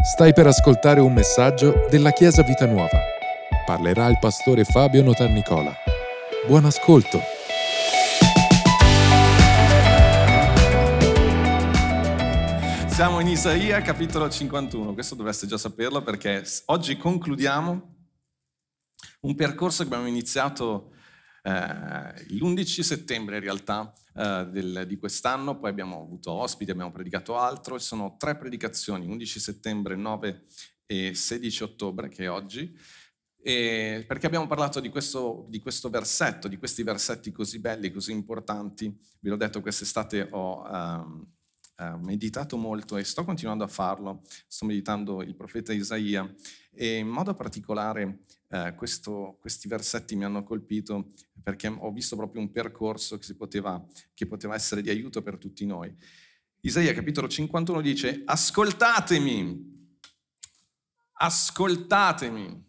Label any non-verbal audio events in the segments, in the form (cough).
Stai per ascoltare un messaggio della Chiesa Vita Nuova. Parlerà il pastore Fabio Notarnicola. Buon ascolto. Siamo in Isaia capitolo 51, questo dovreste già saperlo perché oggi concludiamo un percorso che abbiamo iniziato eh, l'11 settembre in realtà eh, del, di quest'anno, poi abbiamo avuto ospiti, abbiamo predicato altro e sono tre predicazioni, 11 settembre, 9 e 16 ottobre che è oggi, e perché abbiamo parlato di questo, di questo, versetto, di questi versetti così belli, così importanti. Vi l'ho detto, quest'estate ho um, uh, meditato molto e sto continuando a farlo. Sto meditando il profeta Isaia e in modo particolare uh, questo, questi versetti mi hanno colpito perché ho visto proprio un percorso che, poteva, che poteva essere di aiuto per tutti noi. Isaia capitolo 51 dice, ascoltatemi, ascoltatemi.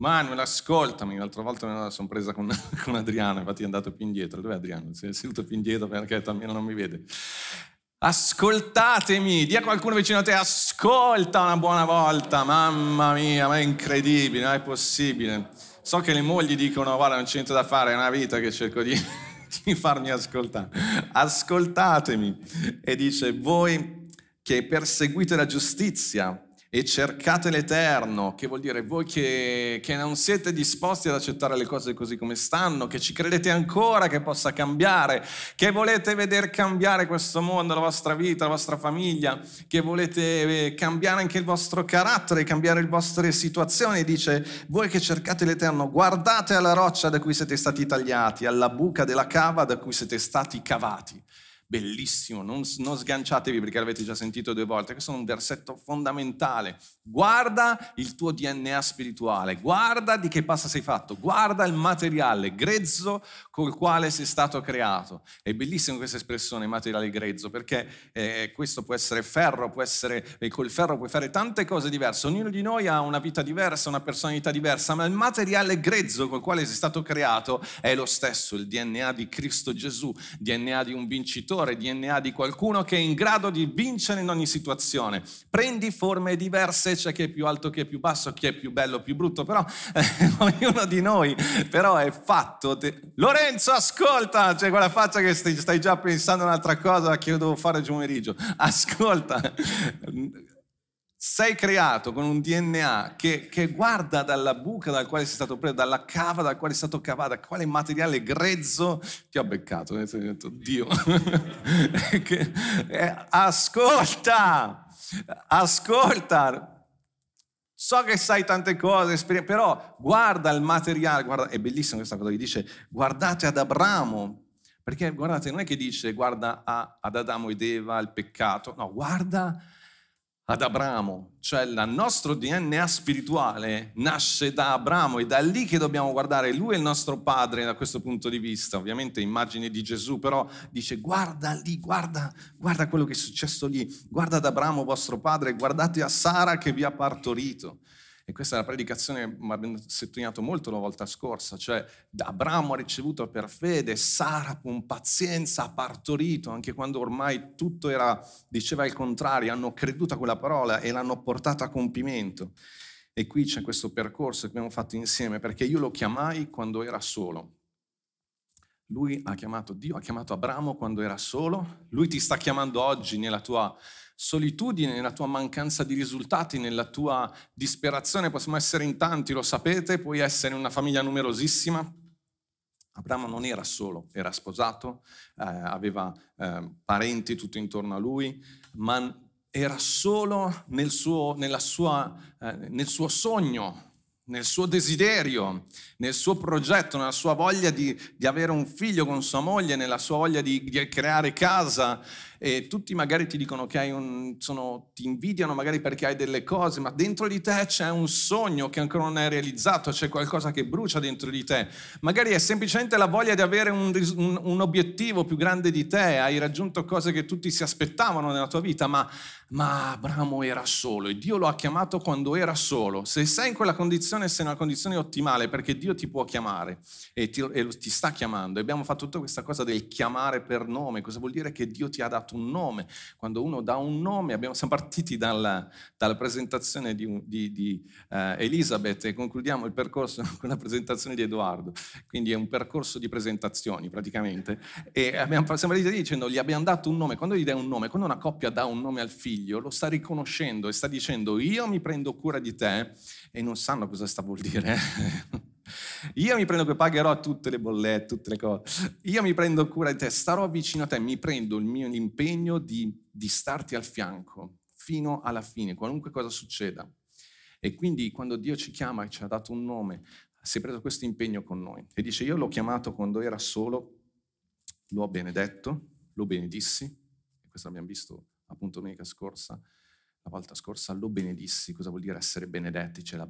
Manuel, ascoltami. L'altra volta me la sono presa con, (laughs) con, Adriano, infatti è andato più indietro. Dov'è Adriano? Si è seduto più indietro perché almeno non mi vede. Ascoltatemi, dia qualcuno vicino a te, ascolta una buona volta, mamma mia, ma è incredibile, non è possibile. So che le mogli dicono, guarda, non c'è niente da fare, è una vita che cerco di, (laughs) di farmi ascoltare. Ascoltatemi. E dice, voi che perseguite la giustizia, e cercate l'Eterno, che vuol dire voi che, che, non siete disposti ad accettare le cose così come stanno, che ci credete ancora che possa cambiare, che volete vedere cambiare questo mondo, la vostra vita, la vostra famiglia, che volete eh, cambiare anche il vostro carattere, cambiare le vostre situazioni. Dice, voi che cercate l'Eterno, guardate alla roccia da cui siete stati tagliati, alla buca della cava da cui siete stati cavati bellissimo, non, non, sganciatevi perché l'avete già sentito due volte, questo è un versetto fondamentale. Guarda il tuo DNA spirituale, guarda di che pasta sei fatto, guarda il materiale grezzo col quale sei stato creato. È bellissima questa espressione, materiale grezzo, perché eh, questo può essere ferro, può essere, e col ferro puoi fare tante cose diverse, ognuno di noi ha una vita diversa, una personalità diversa, ma il materiale grezzo col quale sei stato creato è lo stesso, il DNA di Cristo Gesù, DNA di un vincitore vincitore, DNA di qualcuno che è in grado di vincere in ogni situazione. Prendi forme diverse, c'è chi è più alto, chi è più basso, chi è più bello, più brutto, però eh, (laughs) ognuno di noi però è fatto. Te... Lorenzo, ascolta, c'è quella faccia che stai, già pensando un'altra cosa che io devo fare pomeriggio. Ascolta sei creato con un DNA che, che, guarda dalla buca dal quale sei stato preso, dalla cava dal quale sei stato cavato, da quale materiale grezzo ti ho beccato. Ho detto, Dio, (laughs) che, eh, ascolta, ascolta. So che sai tante cose, però guarda il materiale, guarda, è bellissima questa cosa che dice, guardate ad Abramo, perché guardate, non è che dice guarda a, ad Adamo ed Eva, il peccato, no, guarda ad Abramo, cioè il nostro DNA spirituale nasce da Abramo e da lì che dobbiamo guardare, lui è il nostro padre da questo punto di vista, ovviamente immagine di Gesù, però dice guarda lì, guarda, guarda quello che è successo lì, guarda ad Abramo vostro padre, guardate a Sara che vi ha partorito. E questa è la predicazione che abbiamo sottolineato molto la volta scorsa, cioè Abramo ha ricevuto per fede, Sara con pazienza ha partorito, anche quando ormai tutto era, diceva il contrario, hanno creduto a quella parola e l'hanno portata a compimento. E qui c'è questo percorso che abbiamo fatto insieme, perché io lo chiamai quando era solo. Lui ha chiamato, Dio ha chiamato Abramo quando era solo, lui ti sta chiamando oggi nella tua solitudine, nella tua mancanza di risultati, nella tua disperazione, possiamo essere in tanti, lo sapete, puoi essere una famiglia numerosissima. Abramo non era solo, era sposato, eh, aveva eh, parenti tutto intorno a lui, ma era solo nel suo, sua, eh, nel suo sogno, nel suo desiderio, nel suo progetto, nella sua voglia di, di, avere un figlio con sua moglie, nella sua voglia di, di creare casa. E tutti magari ti dicono che hai un, sono, ti invidiano magari perché hai delle cose, ma dentro di te c'è un sogno che ancora non è realizzato, c'è qualcosa che brucia dentro di te. Magari è semplicemente la voglia di avere un, un, un obiettivo più grande di te, hai raggiunto cose che tutti si aspettavano nella tua vita, ma, ma Abramo era solo e Dio lo ha chiamato quando era solo. Se sei in quella condizione, sei in una condizione ottimale perché Dio ti può chiamare e ti, e ti sta chiamando. E abbiamo fatto tutta questa cosa del chiamare per nome. Cosa vuol dire che Dio ti ha dato dato un nome. Quando uno dà un nome, abbiamo, siamo partiti dalla, dalla presentazione di, di, di uh, Elisabeth e concludiamo il percorso (laughs) con la presentazione di Edoardo. Quindi è un percorso di presentazioni praticamente. E abbiamo, siamo partiti dicendo, gli abbiamo dato un nome. Quando gli dai un nome, quando una coppia dà un nome al figlio, lo sta riconoscendo e sta dicendo io mi prendo cura di te e non sanno cosa sta vuol dire. Io mi prendo pagherò tutte le bollette, tutte le cose. Io mi prendo cura di te, starò vicino a te, mi prendo il mio impegno di, di starti al fianco fino alla fine, qualunque cosa succeda. E quindi quando Dio ci chiama e ci ha dato un nome, si è preso questo impegno con noi. E dice, io l'ho chiamato quando era solo, l'ho benedetto, lo benedissi, questo l'abbiamo visto appunto domenica scorsa, la volta scorsa lo benedissi, cosa vuol dire essere benedetti? Cioè la,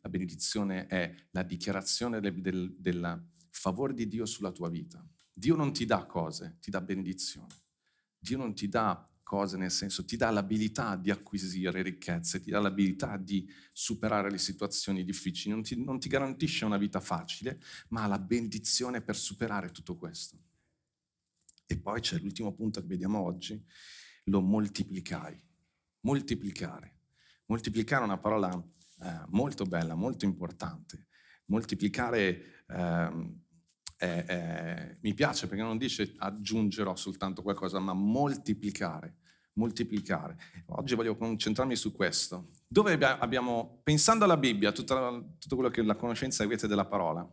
la benedizione è la dichiarazione del, del, del favore di Dio sulla tua vita. Dio non ti dà cose, ti dà benedizione. Dio non ti dà cose nel senso, ti dà l'abilità di acquisire ricchezze, ti dà l'abilità di superare le situazioni difficili, non ti, non ti garantisce una vita facile, ma ha la benedizione per superare tutto questo. E poi c'è l'ultimo punto che vediamo oggi, lo moltiplicai moltiplicare. Moltiplicare è una parola eh, molto bella, molto importante. Moltiplicare eh, è, mi piace perché non dice aggiungerò soltanto qualcosa, ma moltiplicare. Moltiplicare. Oggi voglio concentrarmi su questo. Dove abbiamo, pensando alla Bibbia, tutta, tutto quello che la conoscenza avete della parola,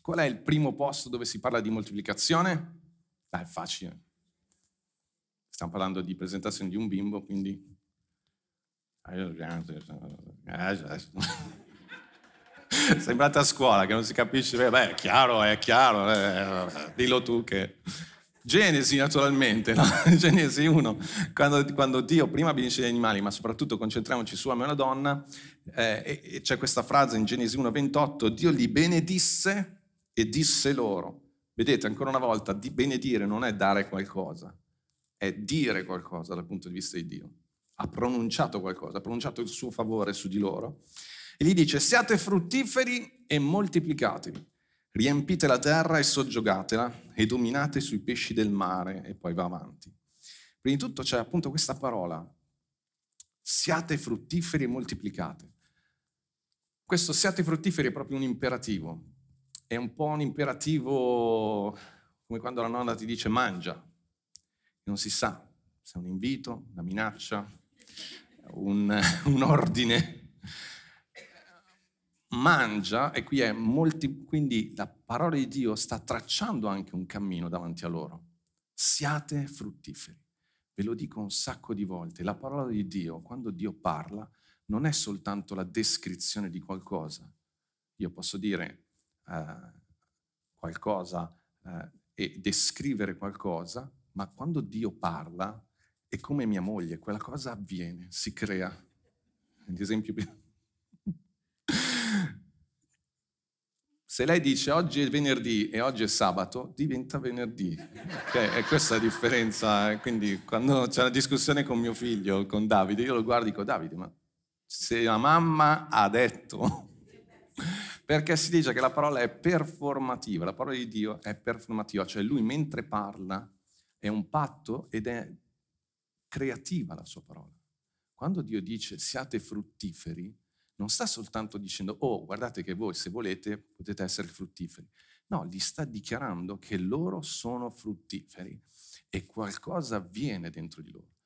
qual è il primo posto dove si parla di moltiplicazione? Beh, è facile. Stiamo parlando di presentazione di un bimbo, quindi (laughs) Sembrate a scuola che non si capisce, beh, è chiaro, è chiaro, eh, dillo tu che... Genesi naturalmente, no? (laughs) Genesi 1, quando, quando, Dio prima benedice gli animali, ma soprattutto concentriamoci su uomo e una donna, eh, e, e c'è questa frase in Genesi 1, 28, Dio li benedisse e disse loro. Vedete, ancora una volta, di benedire non è dare qualcosa, è dire qualcosa dal punto di vista di Dio ha pronunciato qualcosa, ha pronunciato il suo favore su di loro, e gli dice siate fruttiferi e moltiplicatevi, riempite la terra e soggiogatela e dominate sui pesci del mare e poi va avanti. Prima di tutto c'è appunto questa parola, siate fruttiferi e moltiplicate. Questo siate fruttiferi è proprio un imperativo, è un po' un imperativo come quando la nonna ti dice mangia, non si sa se è un invito, una minaccia, un, (laughs) un ordine. Mangia, e qui è molti, quindi la parola di Dio sta tracciando anche un cammino davanti a loro. Siate fruttiferi. Ve lo dico un sacco di volte, la parola di Dio, quando Dio parla, non è soltanto la descrizione di qualcosa. Io posso dire eh, qualcosa eh, e descrivere qualcosa, ma quando Dio parla, e come mia moglie, quella cosa avviene, si crea. L'esempio più... (laughs) Se lei dice oggi è venerdì e oggi è sabato, diventa venerdì. Okay? E questa la differenza. Quindi quando c'è una discussione con mio figlio, con Davide, io lo guardo e dico, Davide, ma se la mamma ha detto... (laughs) Perché si dice che la parola è performativa, la parola di Dio è performativa, cioè lui mentre parla è un patto ed è creativa la sua parola. Quando Dio dice siate fruttiferi, non sta soltanto dicendo, oh, guardate che voi se volete potete essere fruttiferi. No, gli sta dichiarando che loro sono fruttiferi e qualcosa avviene dentro di loro.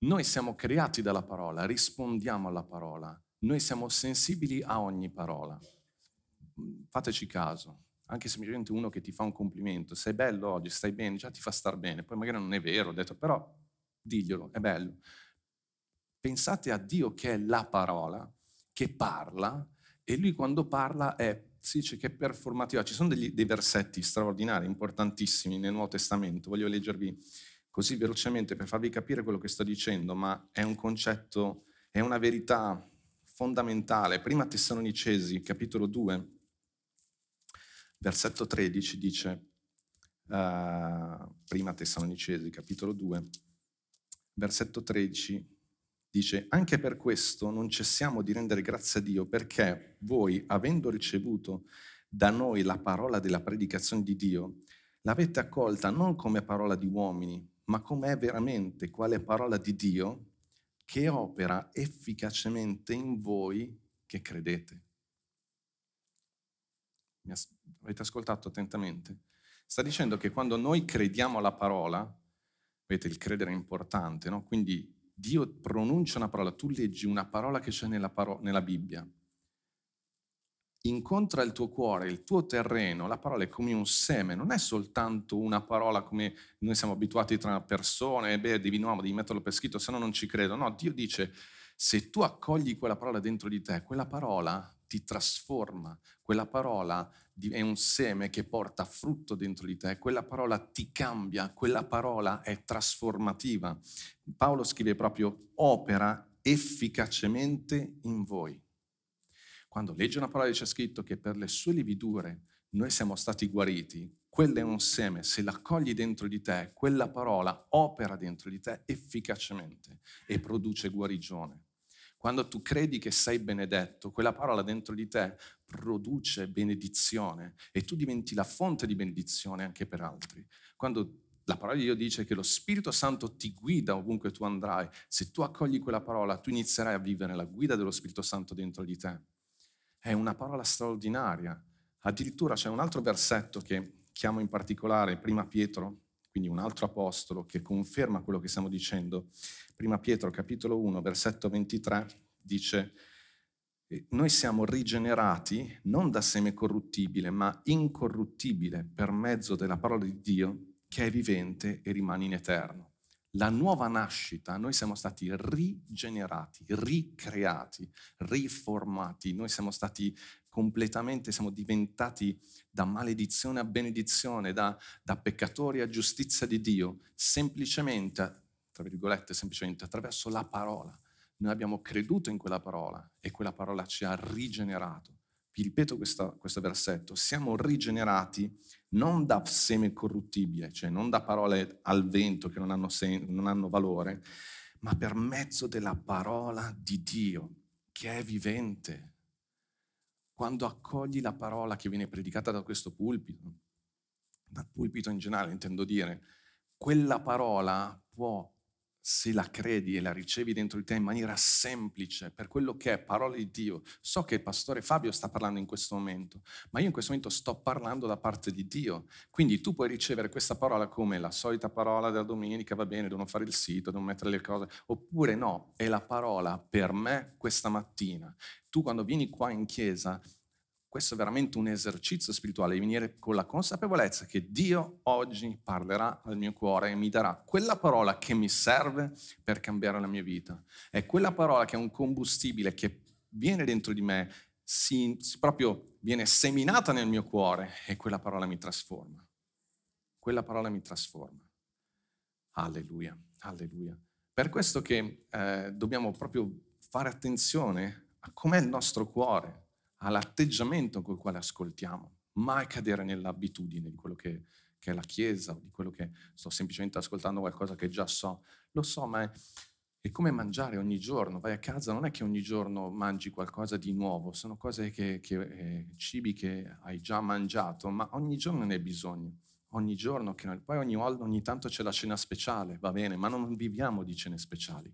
Noi siamo creati dalla parola, rispondiamo alla parola, noi siamo sensibili a ogni parola. Fateci caso, anche semplicemente uno che ti fa un complimento, sei bello oggi, stai bene, già ti fa star bene, poi magari non è vero, ho detto, però diglielo, è bello. Pensate a Dio che è la parola, che parla, e lui quando parla è, si dice che è performativa. Ci sono degli, dei versetti straordinari, importantissimi nel Nuovo Testamento, voglio leggervi così velocemente per farvi capire quello che sto dicendo, ma è un concetto, è una verità fondamentale. Prima Tessalonicesi, capitolo 2, versetto 13, dice, uh, prima Tessalonicesi, capitolo 2, versetto 13, dice, anche per questo non cessiamo di rendere grazie a Dio perché voi, avendo ricevuto da noi la parola della predicazione di Dio, l'avete accolta non come parola di uomini, ma com'è veramente quale parola di Dio che opera efficacemente in voi che credete. Mi avete ascoltato attentamente? Sta dicendo che quando noi crediamo alla parola, vedete il credere è importante, no? Quindi Dio pronuncia una parola, tu leggi una parola che c'è nella, paro- nella Bibbia, incontra il tuo cuore, il tuo terreno, la parola è come un seme, non è soltanto una parola come noi siamo abituati tra persone, beh, devi, no, devi metterlo per scritto, se no non ci credo. No, Dio dice, se tu accogli quella parola dentro di te, quella parola ti trasforma, quella parola è un seme che porta frutto dentro di te, quella parola ti cambia, quella parola è trasformativa. Paolo scrive proprio opera efficacemente in voi. Quando legge una parola c'è scritto che per le sue lividure noi siamo stati guariti, quello è un seme, se l'accogli dentro di te, quella parola opera dentro di te efficacemente e produce guarigione. Quando tu credi che sei benedetto, quella parola dentro di te produce benedizione e tu diventi la fonte di benedizione anche per altri. Quando la parola di Dio dice che lo Spirito Santo ti guida ovunque tu andrai, se tu accogli quella parola, tu inizierai a vivere la guida dello Spirito Santo dentro di te. È una parola straordinaria. Addirittura c'è un altro versetto che chiamo in particolare Prima Pietro, quindi un altro apostolo che conferma quello che stiamo dicendo. Prima Pietro, capitolo 1, versetto 23, dice, noi siamo rigenerati non da seme corruttibile, ma incorruttibile per mezzo della parola di Dio che è vivente e rimane in eterno la nuova nascita, noi siamo stati rigenerati, ricreati, riformati, noi siamo stati completamente, siamo diventati da maledizione a benedizione, da, da peccatori a giustizia di Dio, semplicemente, tra virgolette, semplicemente attraverso la parola. Noi abbiamo creduto in quella parola e quella parola ci ha rigenerato. Vi ripeto questa, questo versetto, siamo rigenerati non da seme corruttibile, cioè non da parole al vento che non hanno, sen- non hanno valore, ma per mezzo della parola di Dio che è vivente. Quando accogli la parola che viene predicata da questo pulpito, dal pulpito in generale intendo dire, quella parola può se la credi e la ricevi dentro di te in maniera semplice, per quello che è parola di Dio. So che il pastore Fabio sta parlando in questo momento, ma io in questo momento sto parlando da parte di Dio. Quindi tu puoi ricevere questa parola come la solita parola della domenica, va bene, devono fare il sito, devono mettere le cose, oppure no, è la parola per me questa mattina. Tu quando vieni qua in chiesa questo è veramente un esercizio spirituale, di venire con la consapevolezza che Dio oggi parlerà al mio cuore e mi darà quella parola che mi serve per cambiare la mia vita. È quella parola che è un combustibile che viene dentro di me, si, proprio viene seminata nel mio cuore e quella parola mi trasforma. Quella parola mi trasforma. Alleluia, alleluia. Per questo che eh, dobbiamo proprio fare attenzione a com'è il nostro cuore all'atteggiamento col quale ascoltiamo, mai cadere nell'abitudine di quello che, che, è la Chiesa o di quello che sto semplicemente ascoltando qualcosa che già so. Lo so, ma è, è come mangiare ogni giorno. Vai a casa, non è che ogni giorno mangi qualcosa di nuovo, sono cose che, che eh, cibi che hai già mangiato, ma ogni giorno ne hai bisogno. Ogni giorno, poi ogni, ogni tanto c'è la cena speciale, va bene, ma non viviamo di cene speciali.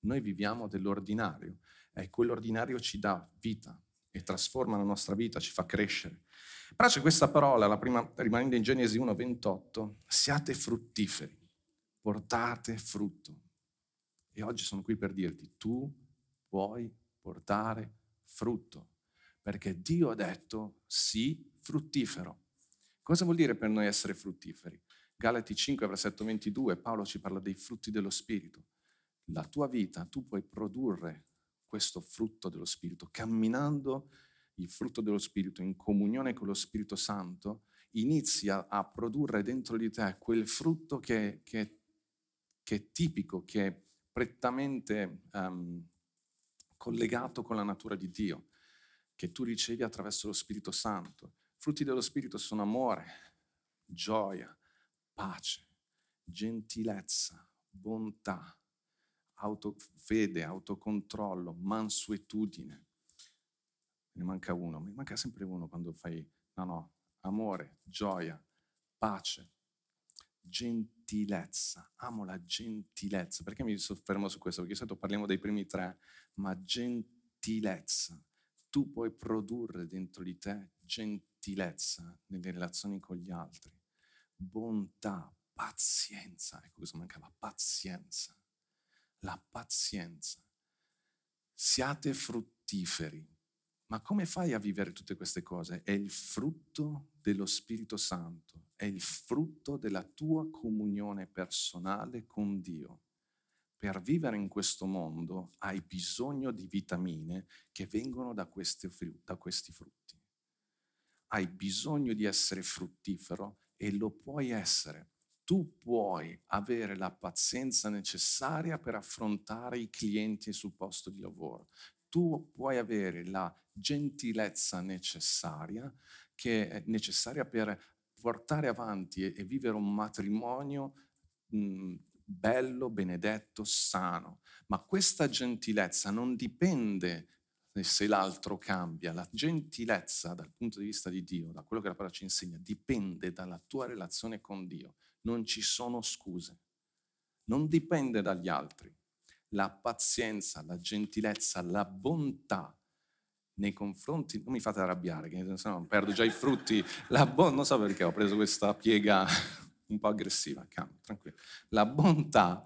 Noi viviamo dell'ordinario e quell'ordinario ci dà vita, e trasforma la nostra vita, ci fa crescere. Però c'è questa parola, la prima, rimanendo in Genesi 1:28, siate fruttiferi, portate frutto. E oggi sono qui per dirti, tu puoi portare frutto, perché Dio ha detto sì fruttifero. Cosa vuol dire per noi essere fruttiferi? Galati 5, versetto 22, Paolo ci parla dei frutti dello Spirito. La tua vita, tu puoi produrre questo frutto dello Spirito, camminando il frutto dello Spirito in comunione con lo Spirito Santo, inizia a produrre dentro di te quel frutto che, che, che è tipico, che è prettamente um, collegato con la natura di Dio, che tu ricevi attraverso lo Spirito Santo. Frutti dello Spirito sono amore, gioia, pace, gentilezza, bontà, auto, fede, autocontrollo, mansuetudine. Ne manca uno, mi manca sempre uno quando fai, no, no, amore, gioia, pace, gentilezza. Amo la gentilezza. Perché mi soffermo su questo? Perché di solito parliamo dei primi tre, ma gentilezza. Tu puoi produrre dentro di te gentilezza nelle relazioni con gli altri, bontà, pazienza. Ecco cosa mancava, pazienza. La pazienza. Siate fruttiferi. Ma come fai a vivere tutte queste cose? È il frutto dello Spirito Santo, è il frutto della tua comunione personale con Dio. Per vivere in questo mondo hai bisogno di vitamine che vengono da questi, da questi frutti. Hai bisogno di essere fruttifero e lo puoi essere. Tu puoi avere la pazienza necessaria per affrontare i clienti sul posto di lavoro tu puoi avere la gentilezza necessaria, che è necessaria per portare avanti e, vivere un matrimonio mh, bello, benedetto, sano. Ma questa gentilezza non dipende se l'altro cambia. La gentilezza dal punto di vista di Dio, da quello che la parola ci insegna, dipende dalla tua relazione con Dio. Non ci sono scuse. Non dipende dagli altri la pazienza, la gentilezza, la bontà nei confronti, non mi fate arrabbiare, che se no perdo già i frutti, la bon- non so perché ho preso questa piega (laughs) un po' aggressiva, calma, tranquillo. La bontà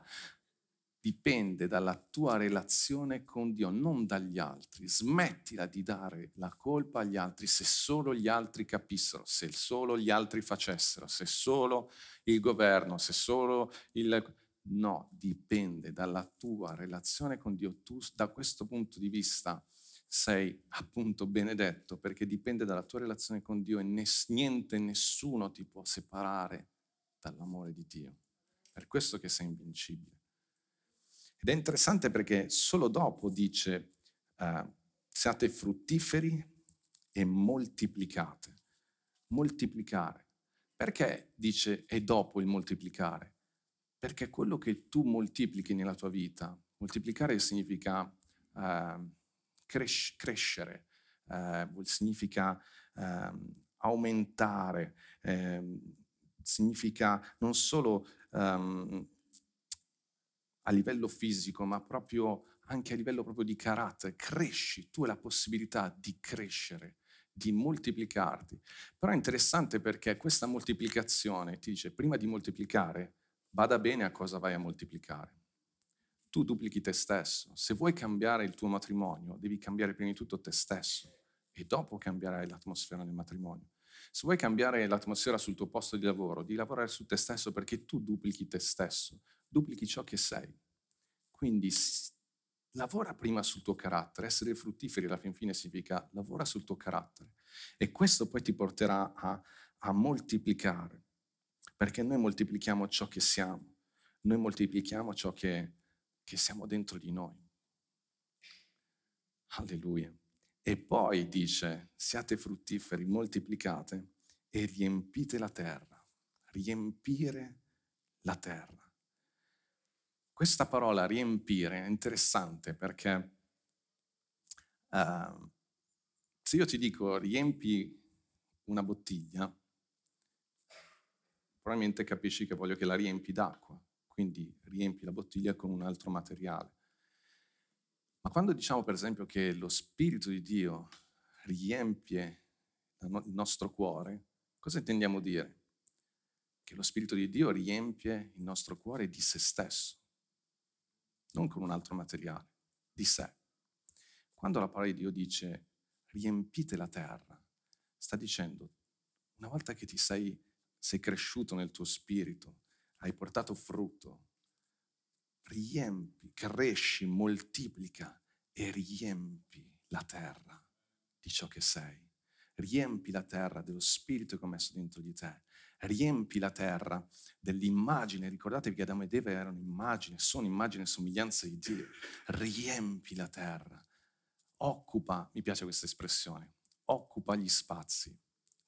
dipende dalla tua relazione con Dio, non dagli altri. Smettila di dare la colpa agli altri se solo gli altri capissero, se solo gli altri facessero, se solo il governo, se solo il No, dipende dalla tua relazione con Dio. Tu da questo punto di vista sei appunto benedetto perché dipende dalla tua relazione con Dio e ness- niente, nessuno ti può separare dall'amore di Dio. Per questo che sei invincibile. Ed è interessante perché solo dopo dice uh, siate fruttiferi e moltiplicate. Moltiplicare. Perché dice e dopo il moltiplicare? Perché quello che tu moltiplichi nella tua vita, moltiplicare significa eh, cres- crescere, eh, significa eh, aumentare, ehm, significa non solo ehm, a livello fisico, ma proprio anche a livello proprio di carattere. Cresci, tu hai la possibilità di crescere di moltiplicarti. Però è interessante perché questa moltiplicazione ti dice prima di moltiplicare Bada bene a cosa vai a moltiplicare. Tu duplichi te stesso. Se vuoi cambiare il tuo matrimonio, devi cambiare prima di tutto te stesso e dopo cambierai l'atmosfera del matrimonio. Se vuoi cambiare l'atmosfera sul tuo posto di lavoro, devi lavorare su te stesso perché tu duplichi te stesso, duplichi ciò che sei. Quindi lavora prima sul tuo carattere. Essere fruttiferi alla fin fine significa lavora sul tuo carattere. E questo poi ti porterà a, a moltiplicare perché noi moltiplichiamo ciò che siamo, noi moltiplichiamo ciò che, che siamo dentro di noi. Alleluia. E poi dice, siate fruttiferi, moltiplicate e riempite la terra. Riempire la terra. Questa parola riempire è interessante perché uh, se io ti dico riempi una bottiglia, probabilmente capisci che voglio che la riempi d'acqua, quindi riempi la bottiglia con un altro materiale. Ma quando diciamo per esempio che lo Spirito di Dio riempie il nostro cuore, cosa intendiamo dire? Che lo Spirito di Dio riempie il nostro cuore di se stesso, non con un altro materiale, di sé. Quando la parola di Dio dice riempite la terra, sta dicendo una volta che ti sei sei cresciuto nel tuo spirito, hai portato frutto, riempi, cresci, moltiplica e riempi la terra di ciò che sei. Riempi la terra dello spirito che ho messo dentro di te. Riempi la terra dell'immagine. Ricordatevi che Adamo ed Eva erano immagine, sono immagine e somiglianza di Dio. Riempi la terra. Occupa, mi piace questa espressione, occupa gli spazi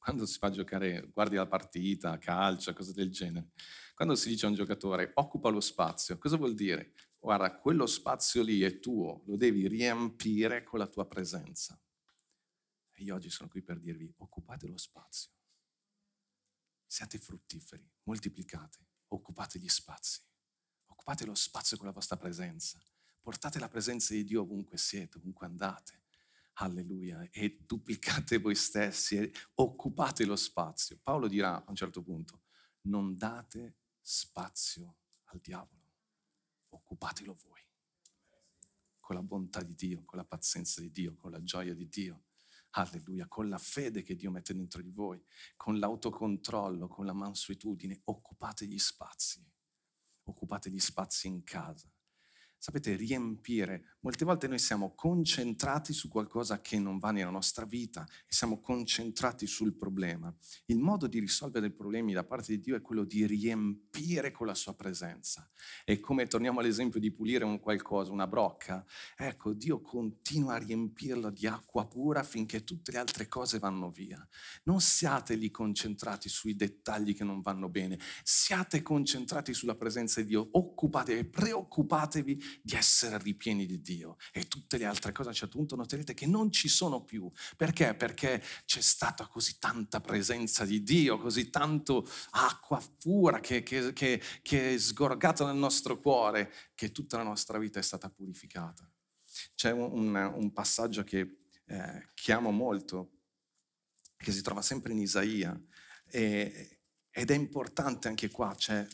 quando si fa giocare, guardi la partita, calcio, cose del genere, quando si dice a un giocatore occupa lo spazio, cosa vuol dire? Guarda, quello spazio lì è tuo, lo devi riempire con la tua presenza. E io oggi sono qui per dirvi, occupate lo spazio, siate fruttiferi, moltiplicate, occupate gli spazi, occupate lo spazio con la vostra presenza, portate la presenza di Dio ovunque siete, ovunque andate. Alleluia. E duplicate voi stessi e occupate lo spazio. Paolo dirà a un certo punto, non date spazio al diavolo, occupatelo voi. Con la bontà di Dio, con la pazienza di Dio, con la gioia di Dio. Alleluia, con la fede che Dio mette dentro di voi, con l'autocontrollo, con la mansuetudine, occupate gli spazi. Occupate gli spazi in casa sapete, riempire. Molte volte noi siamo concentrati su qualcosa che non va nella nostra vita siamo concentrati sul problema. Il modo di risolvere i problemi da parte di Dio è quello di riempire con la sua presenza. E come torniamo all'esempio di pulire un qualcosa, una brocca, ecco, Dio continua a riempirla di acqua pura finché tutte le altre cose vanno via. Non siate lì concentrati sui dettagli che non vanno bene, siate concentrati sulla presenza di Dio, occupatevi, preoccupatevi di essere ripieni di Dio e tutte le altre cose a un certo punto noterete che non ci sono più. Perché? Perché c'è stata così tanta presenza di Dio, così tanto acqua pura che, che, che, che è sgorgata nel nostro cuore, che tutta la nostra vita è stata purificata. C'è un, un passaggio che, eh, che amo molto, che si trova sempre in Isaia, e, ed è importante anche qua, c'è,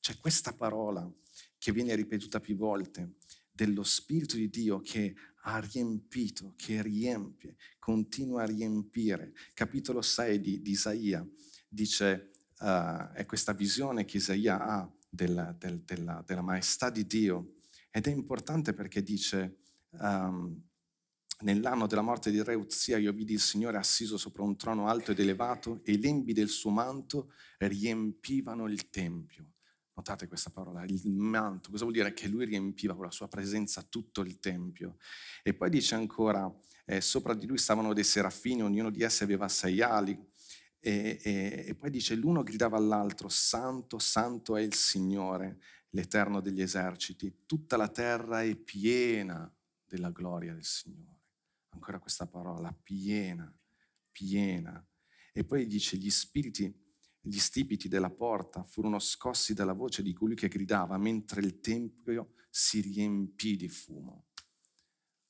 c'è questa parola che viene ripetuta più volte, dello Spirito di Dio che ha riempito, che riempie, continua a riempire. Capitolo 6 di, di Isaia dice, uh, è questa visione che Isaia ha della, del, della, della, maestà di Dio ed è importante perché dice, um, nell'anno della morte di Re Uzia io vidi il Signore assiso sopra un trono alto ed elevato e i lembi del suo manto riempivano il Tempio. Notate questa parola, il manto, cosa vuol dire? Che lui riempiva con la sua presenza tutto il Tempio. E poi dice ancora, eh, sopra di lui stavano dei serafini, ognuno di essi aveva sei ali. E, e, e poi dice, l'uno gridava all'altro, Santo, Santo è il Signore, l'Eterno degli eserciti. Tutta la terra è piena della gloria del Signore. Ancora questa parola, piena, piena. E poi dice, gli spiriti gli stipiti della porta furono scossi dalla voce di colui che gridava mentre il tempio si riempì di fumo.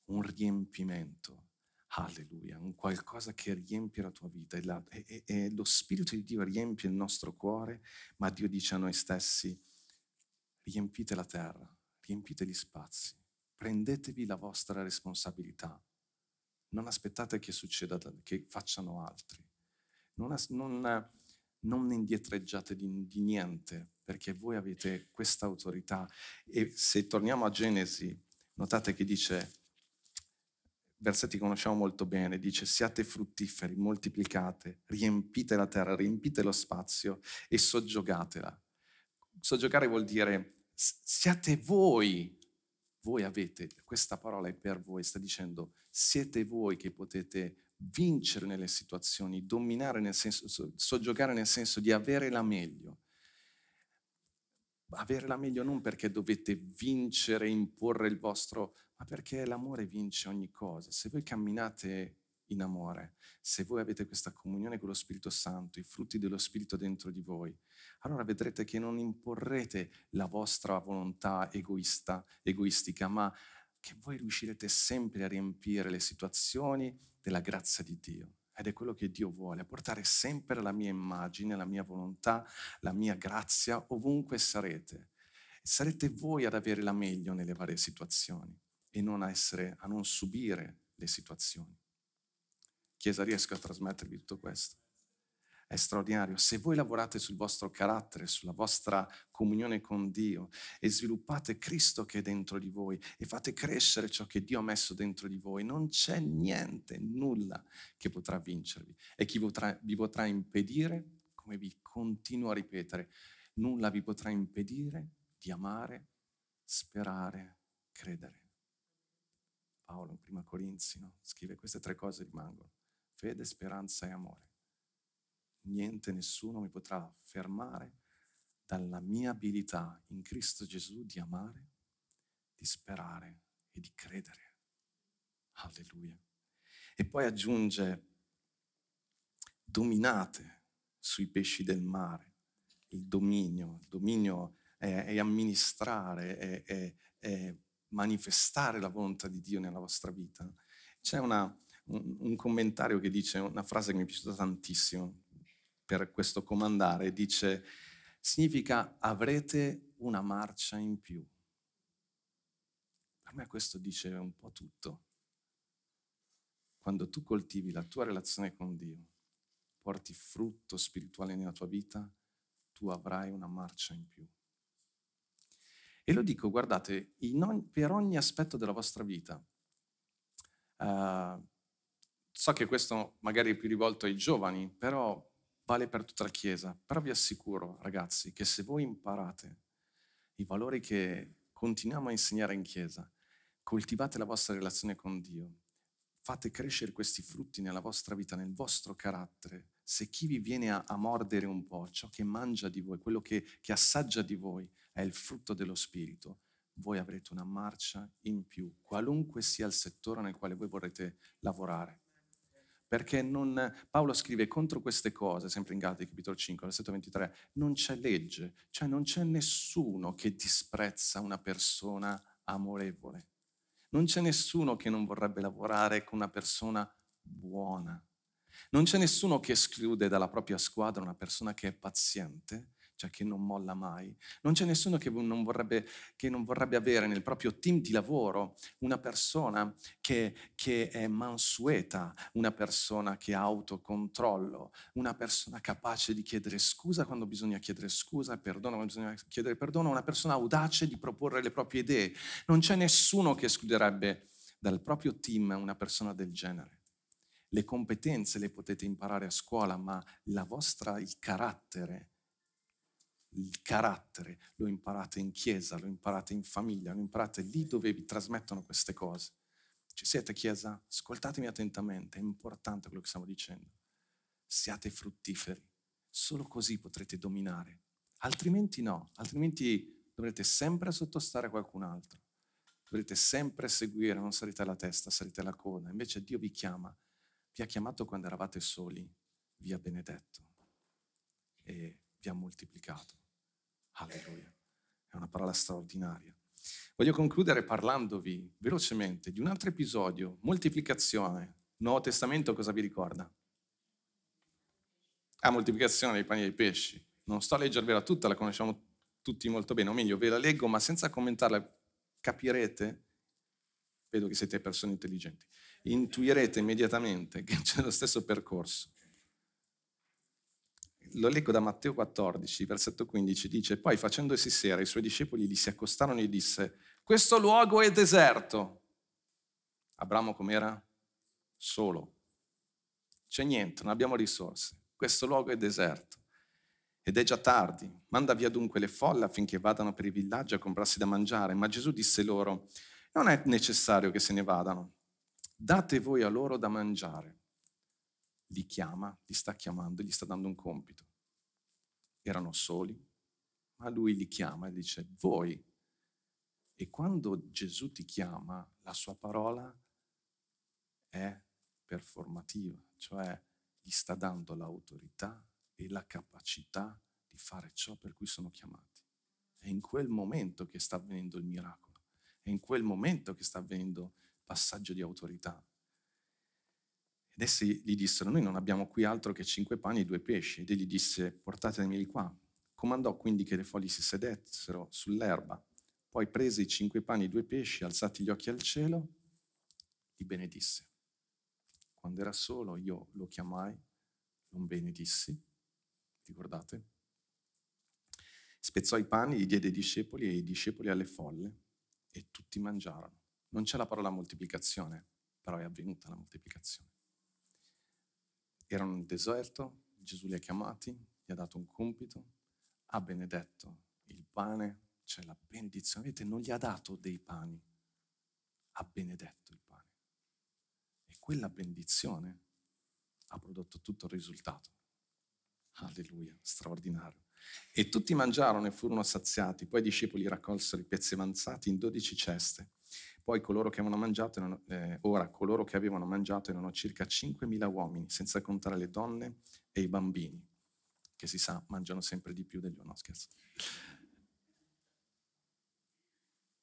Un riempimento. Alleluia, un qualcosa che riempie la tua vita e, la, e, e, lo Spirito di Dio riempie il nostro cuore, ma Dio dice a noi stessi, riempite la terra, riempite gli spazi, prendetevi la vostra responsabilità, non aspettate che succeda, che facciano altri. Non, non, non indietreggiate di, di niente, perché voi avete questa autorità. E se torniamo a Genesi, notate che dice, versetti che conosciamo molto bene, dice siate fruttiferi, moltiplicate, riempite la terra, riempite lo spazio e soggiogatela. Soggiogare vuol dire siate voi, voi avete, questa parola è per voi, sta dicendo siete voi che potete vincere nelle situazioni, dominare nel senso, soggiogare nel senso di avere la meglio. Avere la meglio non perché dovete vincere, imporre il vostro, ma perché l'amore vince ogni cosa. Se voi camminate in amore, se voi avete questa comunione con lo Spirito Santo, i frutti dello Spirito dentro di voi, allora vedrete che non imporrete la vostra volontà egoista, egoistica, ma che voi riuscirete sempre a riempire le situazioni della grazia di Dio. Ed è quello che Dio vuole, portare sempre la mia immagine, la mia volontà, la mia grazia ovunque sarete. Sarete voi ad avere la meglio nelle varie situazioni e non a, essere, a non subire le situazioni. Chiesa, riesco a trasmettervi tutto questo? È straordinario. Se voi lavorate sul vostro carattere, sulla vostra comunione con Dio e sviluppate Cristo che è dentro di voi e fate crescere ciò che Dio ha messo dentro di voi, non c'è niente, nulla che potrà vincervi e chi potrà, vi potrà impedire, come vi continuo a ripetere, nulla vi potrà impedire di amare, sperare, credere. Paolo in Prima Corinzi no? scrive queste tre cose rimangono, fede, speranza e amore niente, nessuno mi potrà fermare dalla mia abilità in Cristo Gesù di amare, di sperare e di credere. Alleluia. E poi aggiunge, dominate sui pesci del mare, il dominio, il dominio è, è amministrare, è, è, è, manifestare la volontà di Dio nella vostra vita. C'è una, un, un commentario che dice una frase che mi è piaciuta tantissimo per questo comandare, dice significa avrete una marcia in più. Per me questo dice un po' tutto. Quando tu coltivi la tua relazione con Dio, porti frutto spirituale nella tua vita, tu avrai una marcia in più. E lo dico, guardate, ogni, per ogni aspetto della vostra vita. Uh, so che questo magari è più rivolto ai giovani, però vale per tutta la Chiesa. Però vi assicuro, ragazzi, che se voi imparate i valori che continuiamo a insegnare in Chiesa, coltivate la vostra relazione con Dio, fate crescere questi frutti nella vostra vita, nel vostro carattere, se chi vi viene a, a mordere un po', ciò che mangia di voi, quello che, che assaggia di voi, è il frutto dello Spirito, voi avrete una marcia in più, qualunque sia il settore nel quale voi vorrete lavorare perché non, Paolo scrive contro queste cose, sempre in Galati capitolo 5, versetto 23, non c'è legge, cioè non c'è nessuno che disprezza una persona amorevole, non c'è nessuno che non vorrebbe lavorare con una persona buona, non c'è nessuno che esclude dalla propria squadra una persona che è paziente, cioè che non molla mai. Non c'è nessuno che non, vorrebbe, che non vorrebbe avere nel proprio team di lavoro una persona che, che, è mansueta, una persona che ha autocontrollo, una persona capace di chiedere scusa quando bisogna chiedere scusa, perdono quando bisogna chiedere perdono, una persona audace di proporre le proprie idee. Non c'è nessuno che escluderebbe dal proprio team una persona del genere. Le competenze le potete imparare a scuola, ma vostra, il carattere, il carattere lo imparate in chiesa, lo imparate in famiglia, lo imparate lì dove vi trasmettono queste cose. Ci siete chiesa? Ascoltatemi attentamente, è importante quello che stiamo dicendo. Siate fruttiferi, solo così potrete dominare. Altrimenti no, altrimenti dovrete sempre sottostare a qualcun altro. Dovrete sempre seguire, non sarete alla testa, sarete alla coda. Invece Dio vi chiama, vi ha chiamato quando eravate soli, vi ha benedetto e vi ha moltiplicato. Alleluia. È una parola straordinaria. Voglio concludere parlandovi velocemente di un altro episodio, moltiplicazione. Nuovo Testamento cosa vi ricorda? Ah, moltiplicazione dei pani e dei pesci. Non sto a leggervela tutta, la conosciamo tutti molto bene, o meglio, ve la leggo, ma senza commentarla capirete, vedo che siete persone intelligenti, intuirete immediatamente che c'è lo stesso percorso lo leggo da Matteo 14, versetto 15, dice, poi facendosi sera i suoi discepoli gli si accostarono e gli disse, questo luogo è deserto. Abramo com'era? Solo. C'è niente, non abbiamo risorse. Questo luogo è deserto. Ed è già tardi. Manda via dunque le folle affinché vadano per i villaggi a comprarsi da mangiare. Ma Gesù disse loro, non è necessario che se ne vadano. Date voi a loro da mangiare li chiama, li sta chiamando, gli sta dando un compito. Erano soli, ma lui li chiama e dice, voi. E quando Gesù ti chiama, la sua parola è performativa, cioè gli sta dando l'autorità e la capacità di fare ciò per cui sono chiamati. È in quel momento che sta avvenendo il miracolo, è in quel momento che sta avvenendo il passaggio di autorità. Ed essi gli dissero, noi non abbiamo qui altro che cinque pani e due pesci. Ed egli disse, portatemi qua. Comandò quindi che le foglie si sedessero sull'erba. Poi prese i cinque pani e due pesci, alzati gli occhi al cielo, li benedisse. Quando era solo io lo chiamai, non benedissi, ricordate? Spezzò i pani, gli diede ai discepoli e i discepoli alle folle e tutti mangiarono. Non c'è la parola moltiplicazione, però è avvenuta la moltiplicazione erano nel deserto, Gesù li ha chiamati, gli ha dato un compito, ha benedetto il pane, c'è la benedizione. Vedete, non gli ha dato dei pani, ha benedetto il pane. E quella benedizione ha prodotto tutto il risultato. Alleluia, straordinario. E tutti mangiarono e furono saziati. Poi i discepoli raccolsero i pezzi avanzati in dodici ceste poi coloro che avevano mangiato erano, eh, ora coloro che avevano mangiato erano circa 5.000 uomini, senza contare le donne e i bambini. che si sa mangiano sempre di più degli scherzo.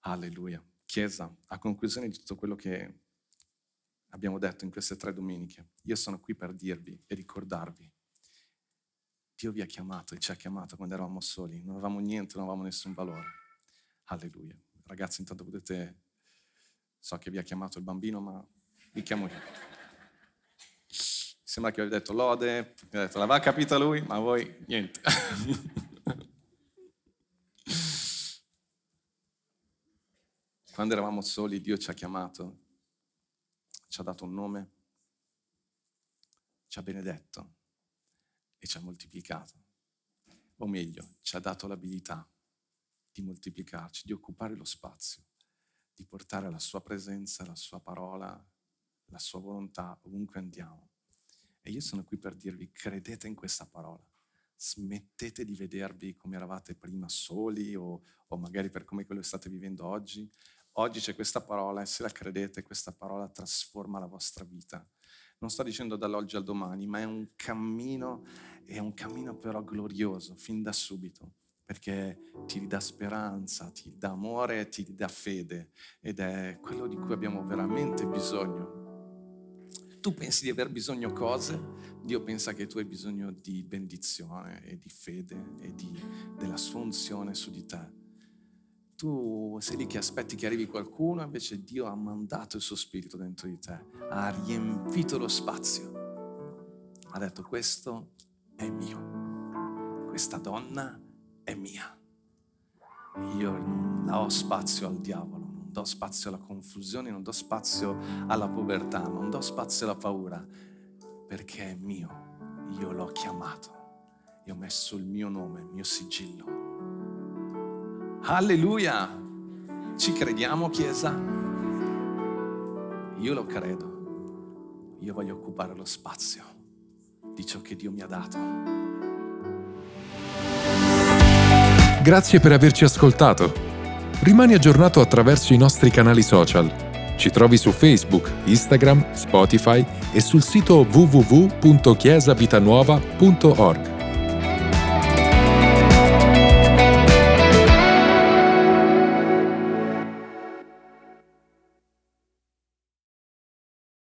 Alleluia. Chiesa, a conclusione di tutto quello che abbiamo detto in queste tre domeniche, io sono qui per dirvi e ricordarvi. Dio vi ha chiamato e ci ha chiamato quando eravamo soli, non avevamo niente, non avevamo nessun valore. Alleluia. Ragazzi, intanto potete, so che vi ha chiamato il bambino, ma vi chiamo io. Sembra che avete detto lode, vi detto l'aveva capita lui, ma voi niente. (laughs) Quando eravamo soli, Dio ci ha chiamato, ci ha dato un nome, ci ha benedetto e ci ha moltiplicato. O meglio, ci ha dato l'abilità di moltiplicarci, di occupare lo spazio, di portare la sua presenza, la sua parola, la sua volontà ovunque andiamo. E io sono qui per dirvi, credete in questa parola. Smettete di vedervi come eravate prima soli o, o magari per come quello state vivendo oggi, Oggi c'è questa parola e se la credete, questa parola trasforma la vostra vita. Non sto dicendo dall'oggi al domani, ma è un cammino, è un cammino però glorioso, fin da subito, perché ti ridà speranza, ti dà amore, ti dà fede ed è quello di cui abbiamo veramente bisogno. Tu pensi di aver bisogno cose, Dio pensa che tu hai bisogno di benedizione e di fede e di, della sua unzione su di te tu sei lì che aspetti che arrivi qualcuno, invece Dio ha mandato il suo spirito dentro di te, ha riempito lo spazio. Ha detto questo è mio, questa donna è mia. Io non do spazio al diavolo, non do spazio alla confusione, non do spazio alla povertà, non do spazio alla paura, perché è mio. Io l'ho chiamato, io ho messo il mio nome, il mio sigillo Alleluia! Ci crediamo, Chiesa? Io lo credo. Io voglio occupare lo spazio di ciò che Dio mi ha dato. Grazie per averci ascoltato. Rimani aggiornato attraverso i nostri canali social. Ci trovi su Facebook, Instagram, Spotify e sul sito www.chiesavitanuova.org.